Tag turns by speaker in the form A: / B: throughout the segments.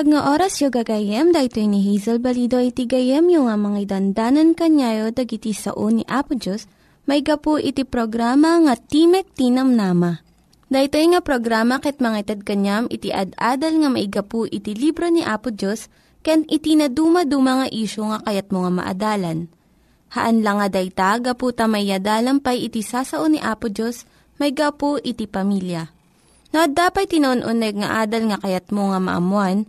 A: Naimbag nga oras yung gagayem, dahito ni Hazel Balido iti gayem yung nga mga dandanan kanyayo dagiti sao ni Apo Diyos, may gapu iti programa nga Timek Tinam Nama. Dahito nga programa ket mga kanyam iti ad-adal nga maigapu iti libro ni Apo Diyos, ken iti na dumaduma nga isyo nga kayat mo nga maadalan. Haan lang nga dayta, gapu tamayadalam pay iti sasao ni Apo Diyos, may gapu iti pamilya. No, dapat tinon-uneg nga adal nga kayat mo nga maamuan,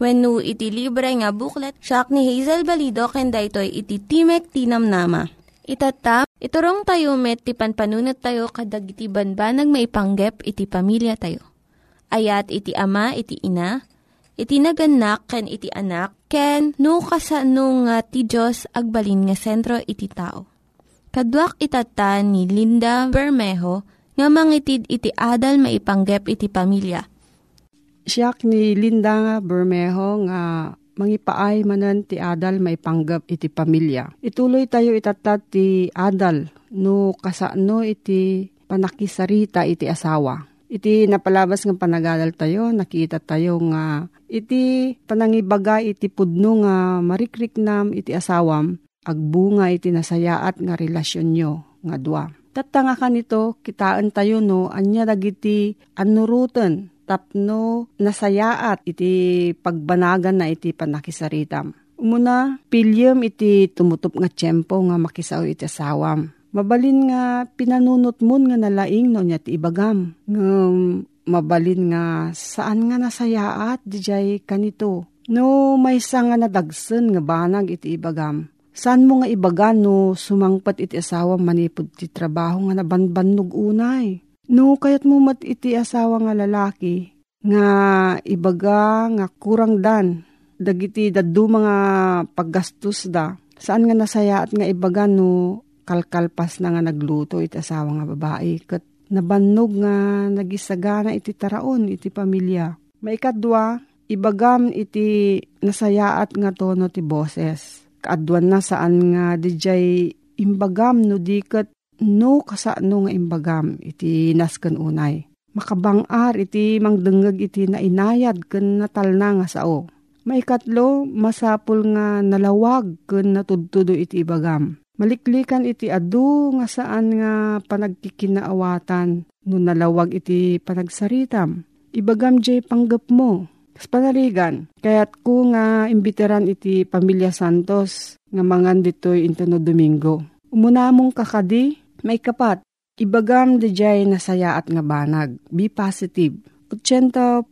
A: When no iti libre nga booklet, siya ni Hazel Balido, kenda ito'y iti Timek Tinamnama. Itata, iturong tayo met, ti panpanunat tayo kadag iti banbanag maipanggep iti pamilya tayo. Ayat iti ama, iti ina, iti naganak, ken iti anak, ken no kasano nga ti Diyos agbalin nga sentro iti tao. Kaduak itata ni Linda Bermejo, nga mangitid iti adal maipanggep iti pamilya.
B: Siyak ni Linda nga Bermejo nga mangipaay manan ti adal maipanggep iti pamilya. Ituloy tayo itatat ti adal no kasano iti panakisarita iti asawa. Iti napalabas ng panagadal tayo, nakita tayo nga iti panangibaga iti pudno nga marikriknam iti asawam, agbunga iti nasayaat nga relasyon nyo nga dua. Tatanga ka nito, kitaan tayo no, anya dagiti anurutan, tapno nasayaat iti pagbanagan na iti panakisaritam. Umuna, pilyem iti tumutup nga tiyempo nga makisaw iti asawam. Mabalin nga pinanunot mo nga nalaing no niya ti ibagam. Ngam, mabalin nga saan nga nasayaat dijay kanito. No may nga nadagsen nga banag iti ibagam Saan mo nga ibaga no sumangpat iti asawa manipod ti trabaho nga nabanbanog unay? No kayat mo mat iti asawa nga lalaki nga ibaga nga kurang dan dagiti daddu mga paggastos da. Saan nga nasaya at nga ibaga no kalkalpas na nga nagluto iti asawa nga babae kat nabannog nga nagisagana iti taraon iti pamilya. Maikadwa, ibagam iti nasayaat nga tono ti boses kaadwan na saan nga dijay imbagam no diket no kasano nga imbagam iti nasken unay. Makabangar iti mangdengeg iti nainayad ken natalna nga sao. Maikatlo, masapul nga nalawag ken natudtudo iti ibagam. Maliklikan iti adu nga saan nga panagkikinaawatan no nalawag iti panagsaritam. Ibagam jay panggap mo Kas panarigan, kayat ko nga imbiteran iti Pamilya Santos nga mangan ditoy intano Domingo. Umunamong kakadi, may kapat, ibagam di jay nasaya at nga banag. Be positive. 80%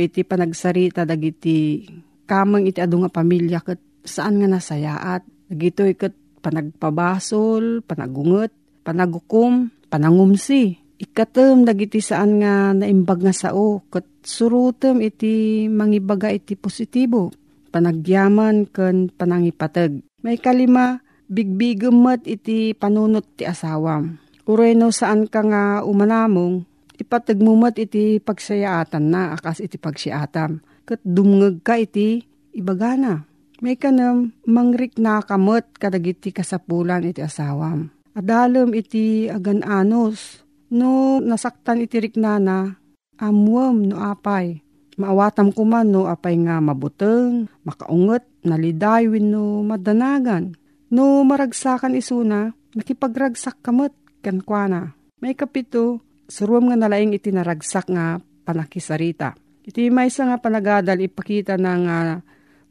B: iti panagsarita dagiti kamang iti adu nga pamilya ket saan nga nasayaat. Dagitoy ket panagpabasol, panagunget, panagukom, panangumsi ikatem dagiti saan nga naimbag nga sao ket surutem iti mangibaga iti positibo panagyaman ken panangipateg may kalima bigbigemet iti panunot ti asawam ureno saan ka nga umanamong ipateg mumet iti pagsayaatan na akas iti pagsiatam ket dumngeg ka iti ibagana May kanam mangrik na kamot kadagiti kasapulan iti asawam. Adalem iti agan anos. No nasaktan iti riknana, amwam no apay. Maawatam ko no apay nga mabuteng, makaunget, naliday no madanagan. No maragsakan isuna, nakipagragsak kamot kankwana. May kapito, suruam nga nalaing iti naragsak nga panakisarita. Iti may nga panagadal ipakita na nga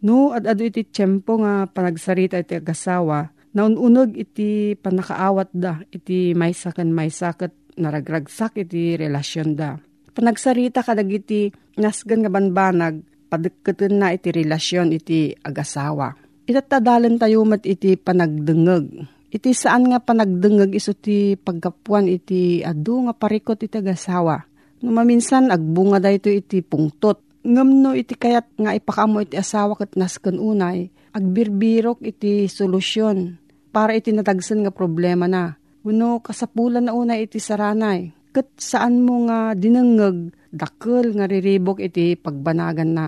B: no at ado iti tiyempo nga panagsarita iti agasawa naununog iti panakaawat da iti maysa kan maysa ket naragragsak iti relasyon da. Panagsarita kadag iti nasgan nga banbanag padeketen na iti relasyon iti agasawa. Itatadalan tayo mat iti panagdengeg. Iti saan nga panagdengeg iso ti pagkapuan iti adu nga parikot iti agasawa. No maminsan agbunga da ito iti pungtot. Ngam no iti kayat nga ipakamo iti asawa kat nasken unay, agbirbirok iti solusyon para iti natagsan nga problema na. Uno kasapulan na unay iti saranay ket saan mo nga dinengeg dakkel nga riribok iti pagbanagan na.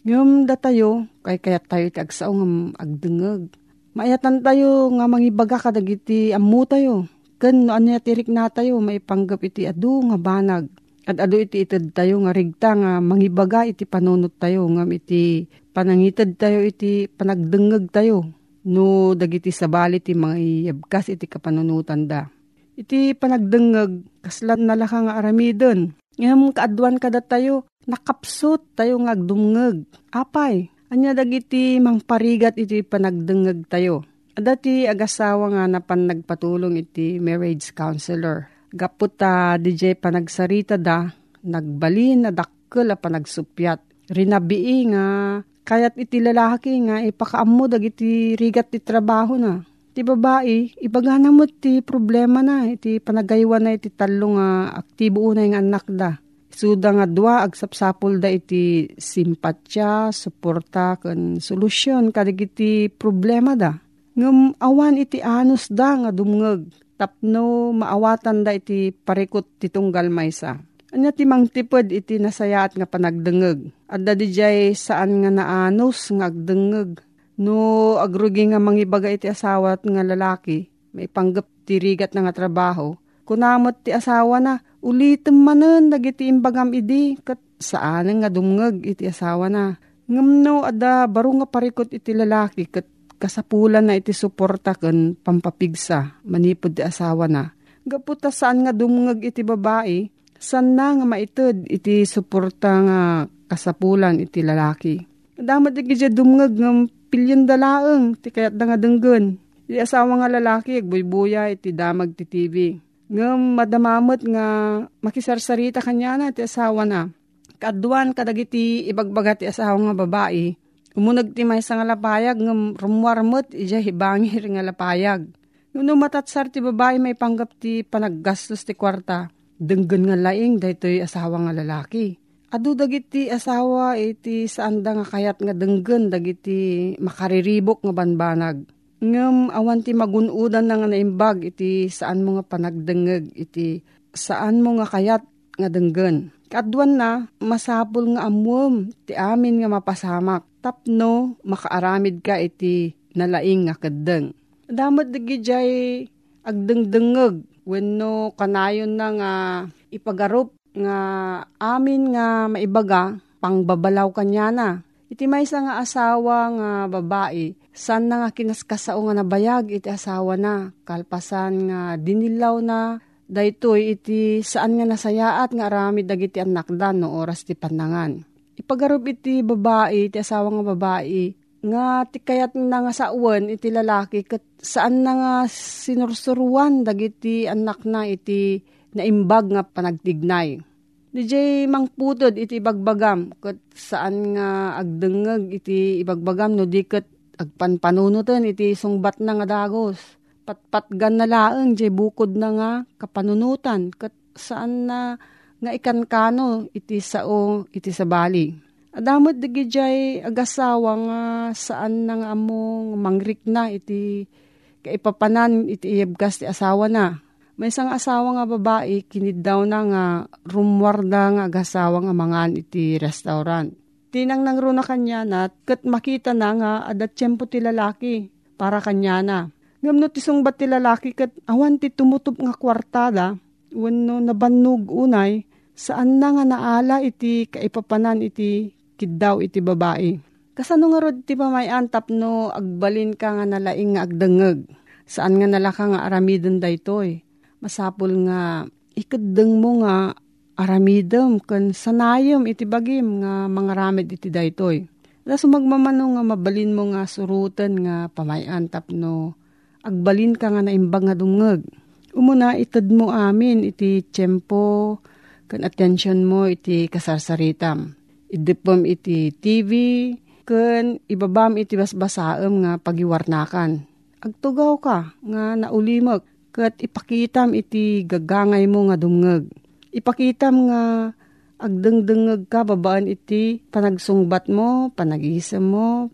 B: Ngem datayo kay kayat tayo iti agsao nga agdengeg. Maayatan tayo nga mangibaga kadag iti ammo tayo. Ken no anya tirik na tayo maipanggap iti adu nga banag. At adu iti ited tayo nga rigta nga mangibaga iti panunot tayo ngam iti panangited tayo iti panagdengeg tayo. No dagiti sabali ti mga iyabkas iti kapanunutan da iti panagdengeg kaslan nalaka nga aramidon. Ngam kaadwan kada tayo, nakapsot tayo nga agdumngeg. Apay, anya dagiti mangparigat iti panagdengeg tayo. Adati agasawa nga napan nagpatulong iti marriage counselor. Gapot ta DJ panagsarita da, nagbalin na dakkel a panagsupyat. Rinabii nga kayat iti lalaki nga ipakaammo dagiti rigat ti trabaho na ti babae, ibagana mo ti problema na, iti panagaywan na iti talo nga aktibo unay nga anak da. Suda nga dua, agsapsapol da iti simpatya, suporta, kan solusyon, kadig iti problema da. Ngam awan iti anus da nga dumngeg, tapno maawatan da iti parikot ti tunggal maysa. Anya ti mangtipod iti nasayaat nga panagdengeg. At da saan nga naanos nga agdengeg No agrugi nga mangibaga iti asawa nga lalaki, may panggap tirigat na nga trabaho, kunamot ti asawa na, ulitin manen dagiti imbagam idi, kat saan nga dumngag iti asawa na. Ngamno ada baro nga parikot iti lalaki, kat kasapulan na iti suporta kan pampapigsa, manipod ti asawa na. Gaputa saan nga dumngag iti babae, saan na nga maited iti suporta nga kasapulan iti lalaki. Damat iti dumngag ng pilyon dalaeng, ti kayat da nga denggen. Iti asawa nga lalaki, agbuybuya, iti damag ti TV. Ngam madamamot nga makisarsarita kanya na ti asawa na. Kaduan kadagiti ibagbaga ti asawa nga babae. Umunag ti may nga lapayag ngam rumwarmot ija hibangir nga lapayag. Nuno matatsar ti babae may panggap ti panaggastos ti kwarta. Denggen nga laing daytoy asawa nga lalaki Adu dagiti asawa iti saan da nga kayat nga denggen dagiti makariribok nga banbanag. Ngem awan ti magunudan na nga naimbag iti saan mo nga panagdengeg iti saan mo nga kayat nga denggen. Kadwan na masapul nga amwom ti amin nga mapasamak tapno makaaramid ka iti nalaing nga kedeng. Damat dagi jay agdengdengeg wenno kanayon na nga ipagarup nga amin nga maibaga pangbabalaw kanya na. Iti may nga asawa nga babae, san na nga kinaskasao nga nabayag iti asawa na, kalpasan nga dinilaw na, daytoy iti saan nga nasayaat nga aramid dagiti anak da no oras ti panangan. Ipagarob iti babae, iti asawa nga babae, nga ti kayat na nga sa uwan iti lalaki, kat saan na nga sinursuruan dagiti anak na iti naimbag nga panagtignay. DJ mangputod iti ibagbagam kat saan nga agdengeg iti ibagbagam no di kat agpanpanunutan iti sungbat na nga dagos. Patpatgan na laeng jay bukod na nga kapanunutan kat saan na nga ikankano iti sao iti sabali. Adamot digi jay agasawa nga saan na nga among mangrik na iti kaipapanan iti iyabgas ti asawa na may isang asawa nga babae, kinid daw na nga rumwarda nga agasawa nga mangan iti restaurant. tinang nang runa kanya na kat makita na nga adat tiyempo ti lalaki para kanya na. Ngam no ti sungbat ti lalaki kat awan ti tumutup nga kwartada wano nabannog unay saan na nga naala iti kaipapanan iti kiddaw iti babae. Kasano nga rod ti pamayan tapno agbalin ka nga nalaing nga agdangag. Saan nga nalaka nga aramidon daytoy. Masapul nga ikadeng mo nga aramidem kan sanayem iti bagim nga mga ramid iti daytoy. Da sumagmamano nga mabalin mo nga surutan nga pamayan tapno agbalin ka nga naimbang nga dungag. Umuna itad mo amin iti tiyempo kan attention mo iti kasarsaritam. Idipom iti TV, kan ibabam iti basbasaem nga pagiwarnakan. Agtugaw ka nga naulimag kat ipakitam iti gagangay mo nga dumngeg. Ipakitam nga agdengdengeg ka babaan iti panagsungbat mo, panagisem mo,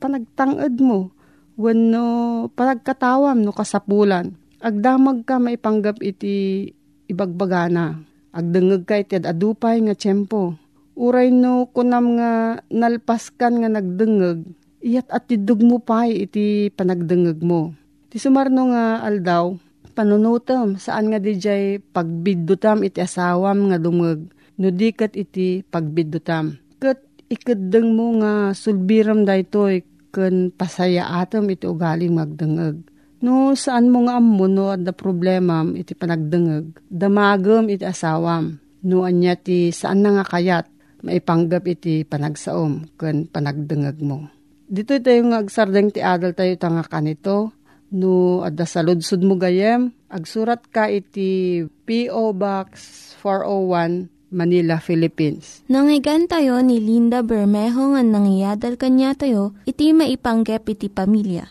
B: panagtanged mo, wenno panagkatawam no kasapulan. Agdamag ka maipanggap iti ibagbagana. Agdengeg ka iti adupay nga tiyempo. Uray no kunam nga nalpaskan nga nagdengeg, iyat at tidug mo pa iti panagdengeg mo. Ti sumarno nga aldaw, panunutam saan nga dijay pagbiddutam iti asawam nga dumeg no dikat iti pagbiddutam. Kat ikadeng mo nga sulbiram daytoy ken pasaya atom iti ugaling magdengeg. No saan mo nga ammo no at da problema iti panagdengeg. Damagem iti asawam. No anya ti saan na nga kayat maipanggap iti panagsaom ken panagdengeg mo. Dito tayo nga agsardeng ti adal tayo tanga kanito no adda sa ludsud mo gayem, agsurat ka iti P.O. Box 401 Manila, Philippines.
A: Nangyigan tayo ni Linda Bermejo nga nangyadal kanya tayo, iti maipanggep iti pamilya.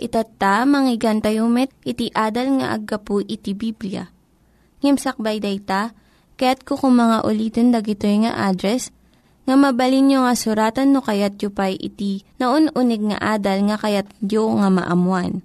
A: Itatta, manggigan met, iti adal nga aggapu iti Biblia. Ngimsakbay day ta, kaya't kukumanga ulitin dagito nga address, nga mabalin nyo nga suratan no kayat yu pa'y iti na unig nga adal nga kayat yu nga maamuan.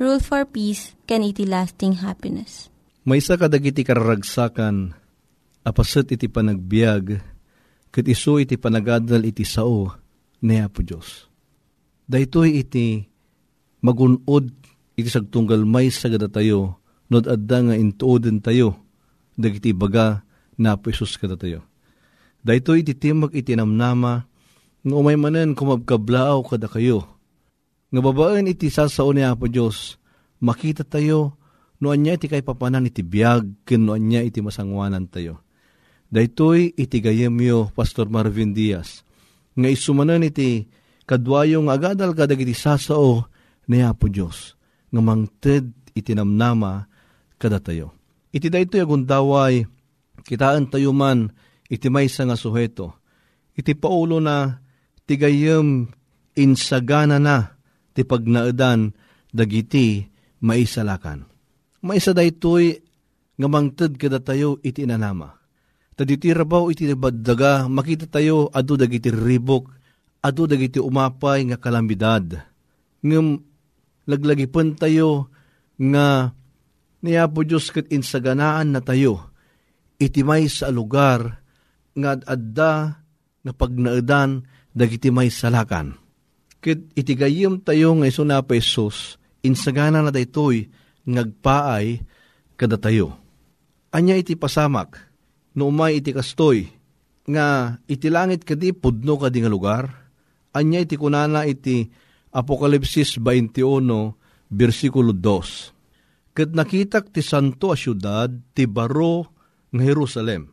A: Rule for Peace, can iti lasting happiness.
C: May isa kadagiti kararagsakan, apaset iti panagbiag, kat iso iti panagadal iti sao, ni Apo Diyos. Daytoy iti magunod iti sagtunggal may sagada tayo, nod adda nga intuoden tayo, dagiti baga na po Isus kada tayo. Dahito iti timag iti namnama, nga umay manen kumabkablaaw kada kayo. Nga babaan iti sasao ni Apo Diyos, makita tayo, no anya iti kay papanan iti biyag, kin no anya iti masangwanan tayo. Daytoy iti gayemyo, Pastor Marvin Diaz, nga isumanan iti kadwayo nga agadal kadag iti sasao ni Apo Diyos, nga mangted iti namnama kada tayo. Iti daytoy agundaway, kitaan tayo man iti maysa nga suheto. Iti paulo na tigayem insagana na ti pagnaadan dagiti maisalakan. Maisa daytoy nga mangted kada tayo iti inanama. Taditi rabaw iti baddaga makita tayo adu dagiti ribok adu dagiti umapay nga kalamidad. Ngem laglagipan tayo nga niya po Diyos kat insaganaan na tayo iti may sa lugar nga adda nga pagnaadan dagiti may salakan. Kit iti gayem tayo nga iso na pa Isus, insagana na daytoy ngagpaay kada tayo. Anya iti pasamak, no umay iti kastoy, nga iti langit kadi pudno kadi nga lugar, anya iti kunana iti Apokalipsis 21, versikulo 2. Kat nakitak ti santo a syudad, ti baro nga Jerusalem.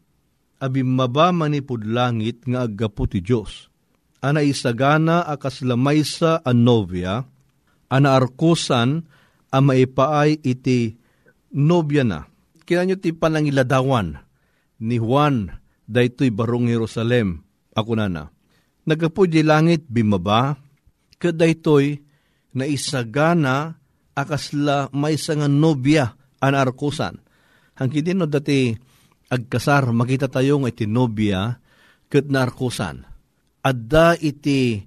C: Abi maba manipud langit nga aggapu ti Diyos. Ana isagana akas lamaysa a novya, ana arkusan a maipaay iti nobya na. Kinanyo ti panangiladawan ni Juan daytoy barong Jerusalem. Ako na na. Nagapo di langit bimaba, kadaytoy na isagana akasla may nga nobya an arkusan. Hangki din no dati agkasar, makita tayo iti nobya kat na arkusan. Adda iti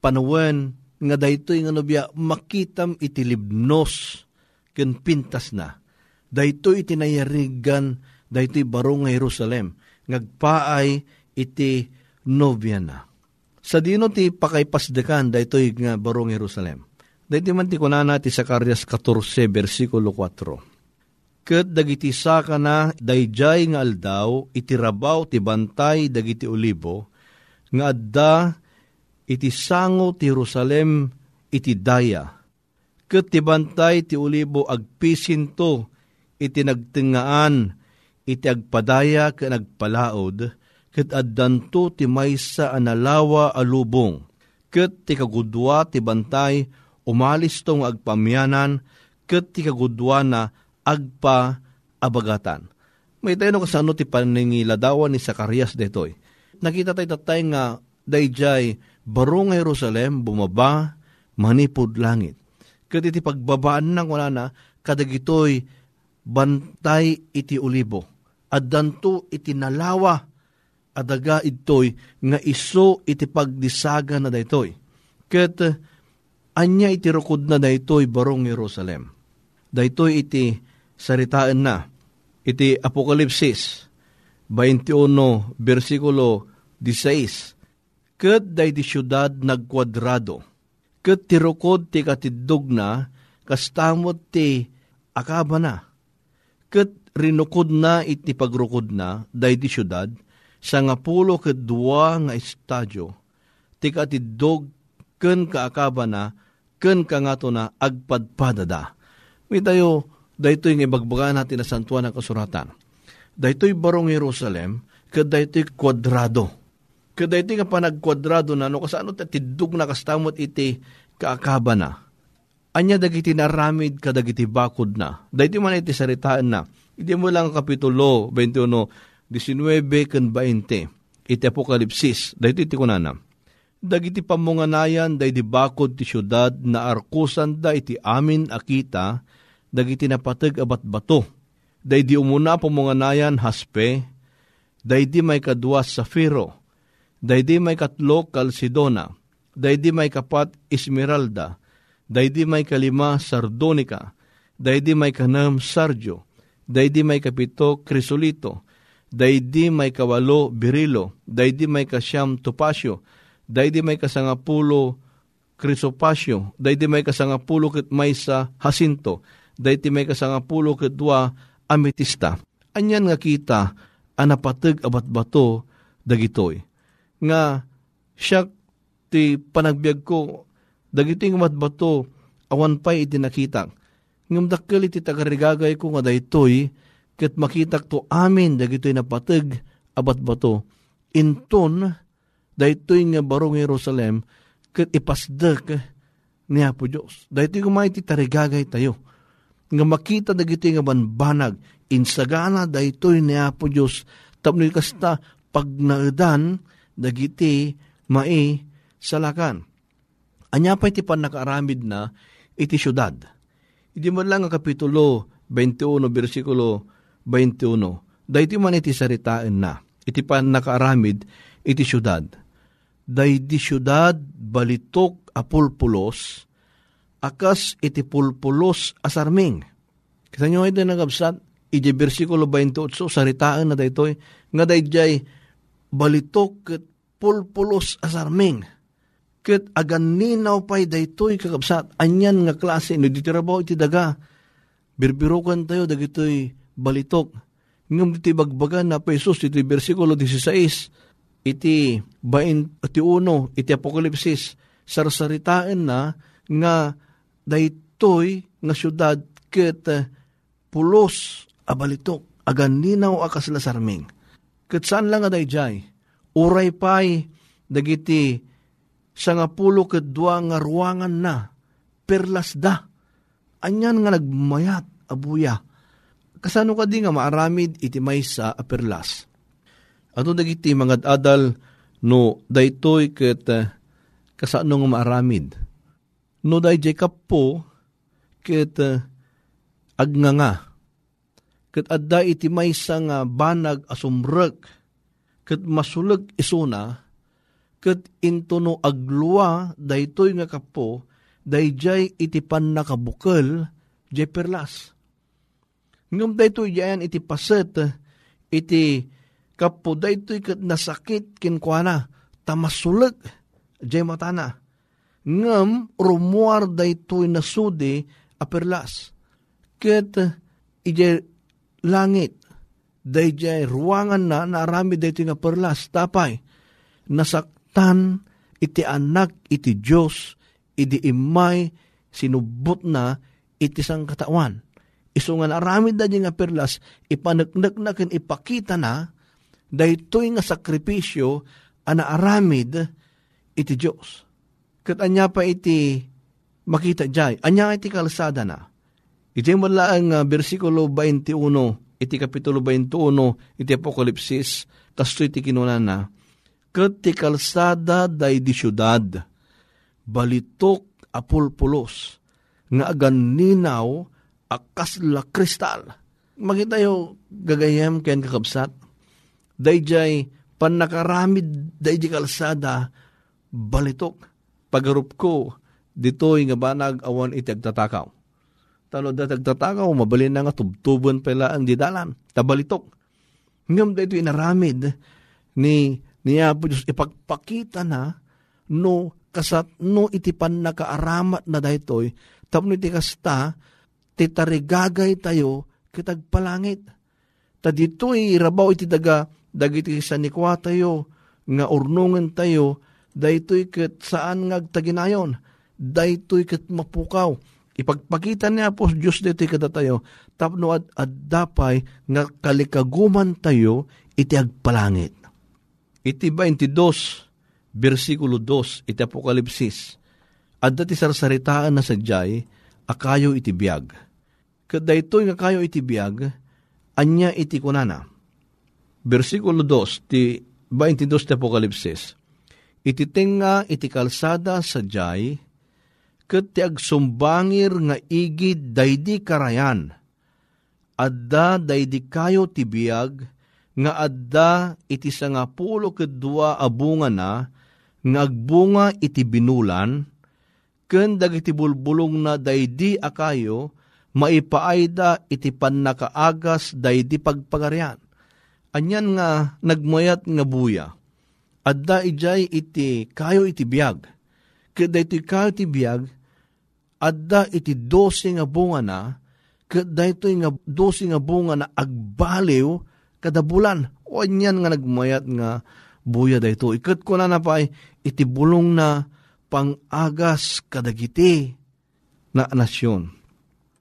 C: panawen nga daytoy nga nobya makitam iti libnos ken pintas na. Daytoy iti nayarigan daytoy baro nga Jerusalem. Ngagpaay iti nobya na. Sa dino ti pakaypasdekan daytoy nga barong Jerusalem. Daytoy man ti kunana ti Zacarias 14 versikulo 4. Ket dagiti saka na dayjay nga aldaw iti rabaw ti bantay dagiti olibo nga adda iti sango ti Jerusalem iti daya. Ket ti bantay ti olibo agpisinto iti nagtingaan iti agpadaya ken nagpalaod ket addanto ti maysa analawa alubong, ket ti kagudwa ti bantay umalis tong agpamyanan, ket ti kagudwa na agpa abagatan. May tayo no kasano ti paningiladawan ni Zacarias detoy. Nakita tayo tatay nga dayjay barong Jerusalem bumaba manipod langit. Ket iti pagbabaan nang wala na kadagitoy bantay iti ulibo. Addanto iti nalawa adaga itoy nga iso iti pagdisaga na daytoy. Ket anya iti rukod na daytoy barong Jerusalem. Daytoy iti saritaan na iti Apokalipsis 21 versikulo 16. Ket day di syudad nagkwadrado. Ket ti rukod ti katidog na kastamot ti akaba na. Ket rinukod na iti pagrukod na day di syudad sa nga pulo ket dua nga estadyo, ti katidog ken kaakaba na, ken kangato na agpadpadada. May tayo, daytoy nga ibagbaga natin na santuan ng kasuratan. Daytoy barong Jerusalem, ket daytoy kwadrado. Ket daytoy nga panagkwadrado na, no kasano tidug na kastamot iti kaakaba na. Anya dagiti naramid kadagiti bakod na. Daytoy man iti saritaan na. Hindi mo lang kapitulo 21, 19 ken 20 iti apokalipsis dahito iti kunana dagiti pamunganayan day di bakod ti syudad na arkusan da iti amin akita dagiti napateg abat bato day di umuna pamunganayan haspe day di may kadwa safiro day di may katlo kalsidona day di may kapat esmeralda day di may kalima sardonika day di may kanam sarjo day di may kapito krisolito daydi may kawalo birilo, daydi may kasyam topasyo, daydi may kasangapulo krisopasyo, daydi may kasangapulo ket may sa hasinto, daydi may kasangapulo ket dua ametista. Anyan nga kita anapateg abat bato dagitoy. Nga siya ti panagbiag ko dagiti nga bato awan pay iti nakita. Ngam dakkel iti tagarigagay ko nga daytoy ket makitak to amin dagitoy napateg abat bato inton daytoy nga barong Jerusalem ket ipasdek ni Apo Dios. Daytoy kumay ti tarigagay tayo. Nga makita dagitoy nga banbanag insagana daytoy ni Apo Dios tapno kasta pag naedan dagiti mai salakan anya pa iti panakaaramid na iti syudad Hindi mo lang ang kapitulo 21 versikulo 21. Dayti man iti saritaan na, iti pan nakaaramid, iti syudad. Dayti syudad balitok apulpulos, akas iti pulpulos asarming. Kita nyo ito nagabsat, iti versikulo 28, saritaan na daytoy, nga dayjay balitok ket pulpulos asarming. Ket agan ninaw pay daytoy kakabsat, anyan nga klase, no ditirabaw iti daga, birbirukan tayo dagitoy balitok. Ngam iti bagbagan na pesos iti versikulo 16 iti 21 iti apokalipsis sarsaritaan na nga daytoy nga syudad ket pulos a balitok agan ninaw akas lasarming. Ket saan lang nga dayjay uray pay dagiti sangapulo ket dua nga ruangan na perlas da anyan nga nagmayat abuya Kasano ka di nga maaramid iti may sa aperlas. Ato dagiti mga adal No, daytoy ket uh, kasano nga maaramid. No, day Jacob po, ket uh, agnganga. Ket adda iti maysa nga banag asumrek, ket masuleg isuna, ket into no agluwa daytoy nga kapo, dayjay iti pan nakabukel, jay perlas. Ngam daytoy jayan iti paset, iti kapo daytoy ket nasakit kinkwana, tamasuleg, jay matana. Ngam rumuar daytoy nasudi a perlas. Ket ije langit, dayjay ruangan na naarami daytoy nga perlas, tapay, nasaktan iti anak iti Diyos, iti imay sinubot na iti sang katawan. Iso nga naramid na nga perlas, ipanagnak na kin ipakita na, daytoy nga sakripisyo, ana aramid iti Diyos. Kat anya pa iti makita jay, anya iti kalsada na. Iti mula ang uh, versikulo 21, iti kapitulo 21, iti Apokalipsis, kasto iti kinunan na, Kat ti kalsada day di syudad, balitok apulpulos, nga agan ninaw, akas la kristal. Makita yo gagayam ken kakabsat. Dayjay panakaramid dayjay kalsada balitok. Pagarup ko ditoy nga banag awan iti agtatakaw. Tano da agtatakaw mabalin na nga tubtuban pala ang didalan. Tabalitok. Ngam dito inaramid ni niya po Diyos ipagpakita na no kasat no iti pan nakaaramat na daytoy tapno iti kasta titarigagay tayo kitag palangit. Ta dito'y irabaw iti daga, dagiti sanikwa tayo, nga urnungan tayo, daytoy ket saan nga taginayon, daytoy ket mapukaw. Ipagpakita niya po Diyos dito'y kada tayo, tapno ad, ad dapay nga kalikaguman tayo, iti agpalangit. Iti 22, versikulo 2, iti Apokalipsis, at dati sarsaritaan na sadyay, akayo iti biyag. Kada ito nga kayo iti biyag, anya iti kunana. Versikulo 2, ti 22 ti Apokalipsis. Iti tenga iti kalsada sa jay, ket ti agsumbangir nga igid daydi karayan. Adda daydi kayo ti biyag, nga adda iti sangapulo ket dua abunga na, nga agbunga iti binulan, ken dagiti bulbulong na daydi akayo, maipaayda iti pannakaagas daydi pagpagarian. Anyan nga nagmayat nga buya. Adda ijay iti kayo iti biyag. Kada iti kayo iti biyag, adda iti dosi nga bunga na, kada ito nga dosi nga bunga na agbaliw kada bulan. O anyan nga nagmayat nga buya dayto. Ikat ko na napay iti bulong na pangagas kadagiti na nasyon.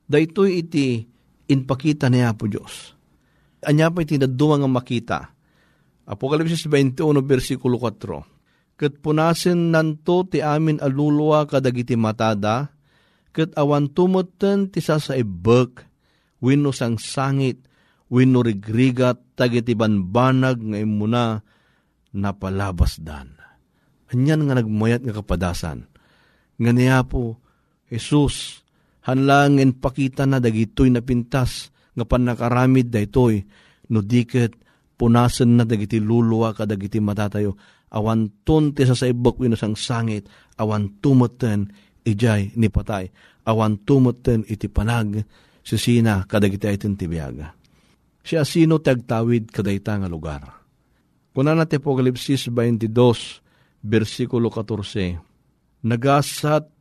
C: Daytoy iti inpakita niya po Diyos. Anya pa iti naduma nga makita. Apokalipsis 21 versikulo 4. Kat punasin nanto ti amin aluluwa kadagiti matada, kat awan tumutten ti sa sa ibek, wino sang sangit, wino rigrigat, tagiti banbanag nga imuna, napalabas dan. Anyan nga nagmayat nga kapadasan. Nga niya po, Jesus, hanlangin pakita na dagitoy na pintas, nga panakaramid daytoy, no diket punasan na dagiti luluwa ka dagiti matatayo, awan tunti sa saibok wino sang sangit, awan tumutten ijay ni patay, awan tumutten iti panag, sisina kadagiti ay tintibiyaga. Siya sino tagtawid kadayta nga lugar. Kuna na Apokalipsis 22, versikulo 14, Nagasat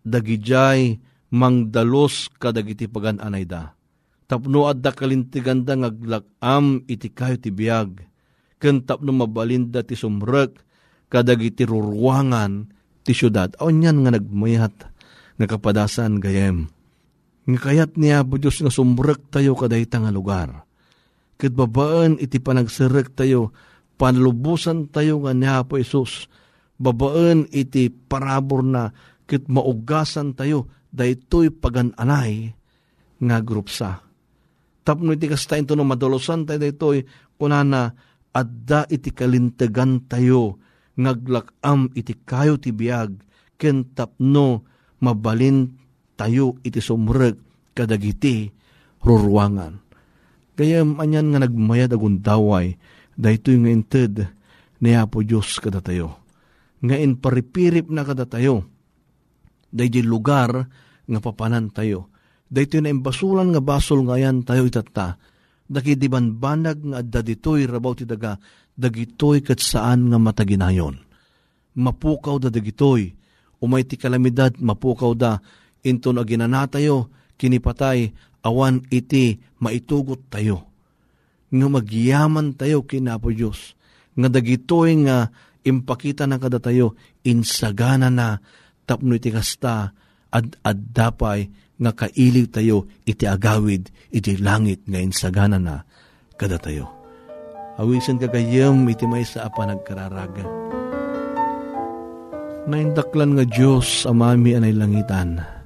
C: dagijay mangdalos kadagiti pagan anayda. Tapno adda kalintiganda ngaglakam iti kayo ti biyag. Ken tapno mabalinda ti sumrek kadagiti ruruangan ti syudad. O niyan nga nagmayat nga kapadasan gayem. Nga kayat niya po Diyos nga sumrek tayo kadayta nga lugar. Kat babaan iti panagserek tayo, panlubusan tayo nga niya po Isus babaan iti parabor na kit maugasan tayo daytoy pagananay nga grupsa. Tapno iti kasta ito no madolosan tayo daytoy kunana adda iti kalintegan tayo ngaglakam iti kayo ti biag, ken tapno mabalin tayo iti sumrek kadagiti ruruangan. Kaya manyan nga nagmayad agun daway, dahito nga inted ni Apo Diyos kada tayo. Nga in paripirip na kada tayo, dahil lugar nga papanan tayo. Dahito na imbasulan nga basol nga yan tayo itata, daki dibanbanag nga adda ditoy rabaw ti daga, dagitoy kat saan nga mataginayon. Mapukaw da dagitoy, umay ti kalamidad, mapukaw da, into na ginanatayo, kinipatay, awan iti maitugot tayo. Nga magyaman tayo kinapo Diyos. Nga dagitoy nga impakita na kada tayo, insagana na tapno iti kasta ad addapay nga kailiw tayo iti agawid iti langit nga insagana na kada tayo. Awisan kagayam iti may sa apa nagkararaga. Naindaklan nga Diyos amami anay langitan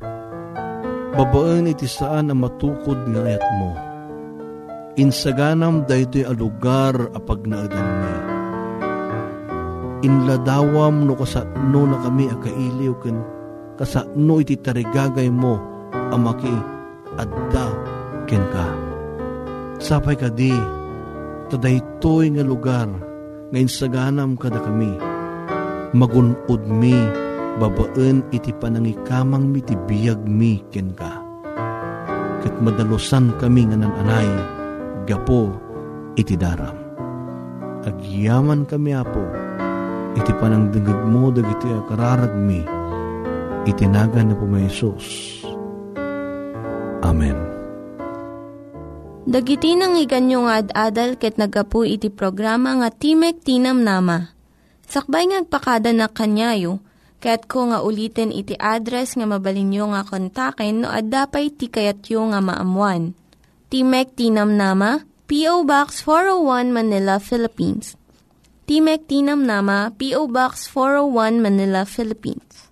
C: Babaan iti saan ang matukod nga ayat mo. Insaganam daytoy a lugar a pagnaadan mi. Inladawam no kasano na kami a kailiw ken kasano iti tarigagay mo a maki adda ken ka. Sapay ka di, tadaytoy nga lugar nga insaganam kada kami. Magunod mi babaan iti panangikamang mi ti biyag mi ken ka. Kat madalusan kami nga nananay, gapo iti daram. Agyaman kami apo, iti panangdagag mo dagiti akararag mi, itinaga na po may Isus. Amen.
A: Dagiti nang iganyo nga ad-adal ket nagapu iti programa nga Timek Tinam Nama. Sakbay ngagpakada na kanyayo, Kaya't ko nga ulitin iti address nga mabalinyo nga kontaken no ad-dapay tikayatyo nga maamuan. Timek Tinam Nama, P.O. Box 401 Manila, Philippines. Timek Tinam Nama, P.O. Box 401 Manila, Philippines.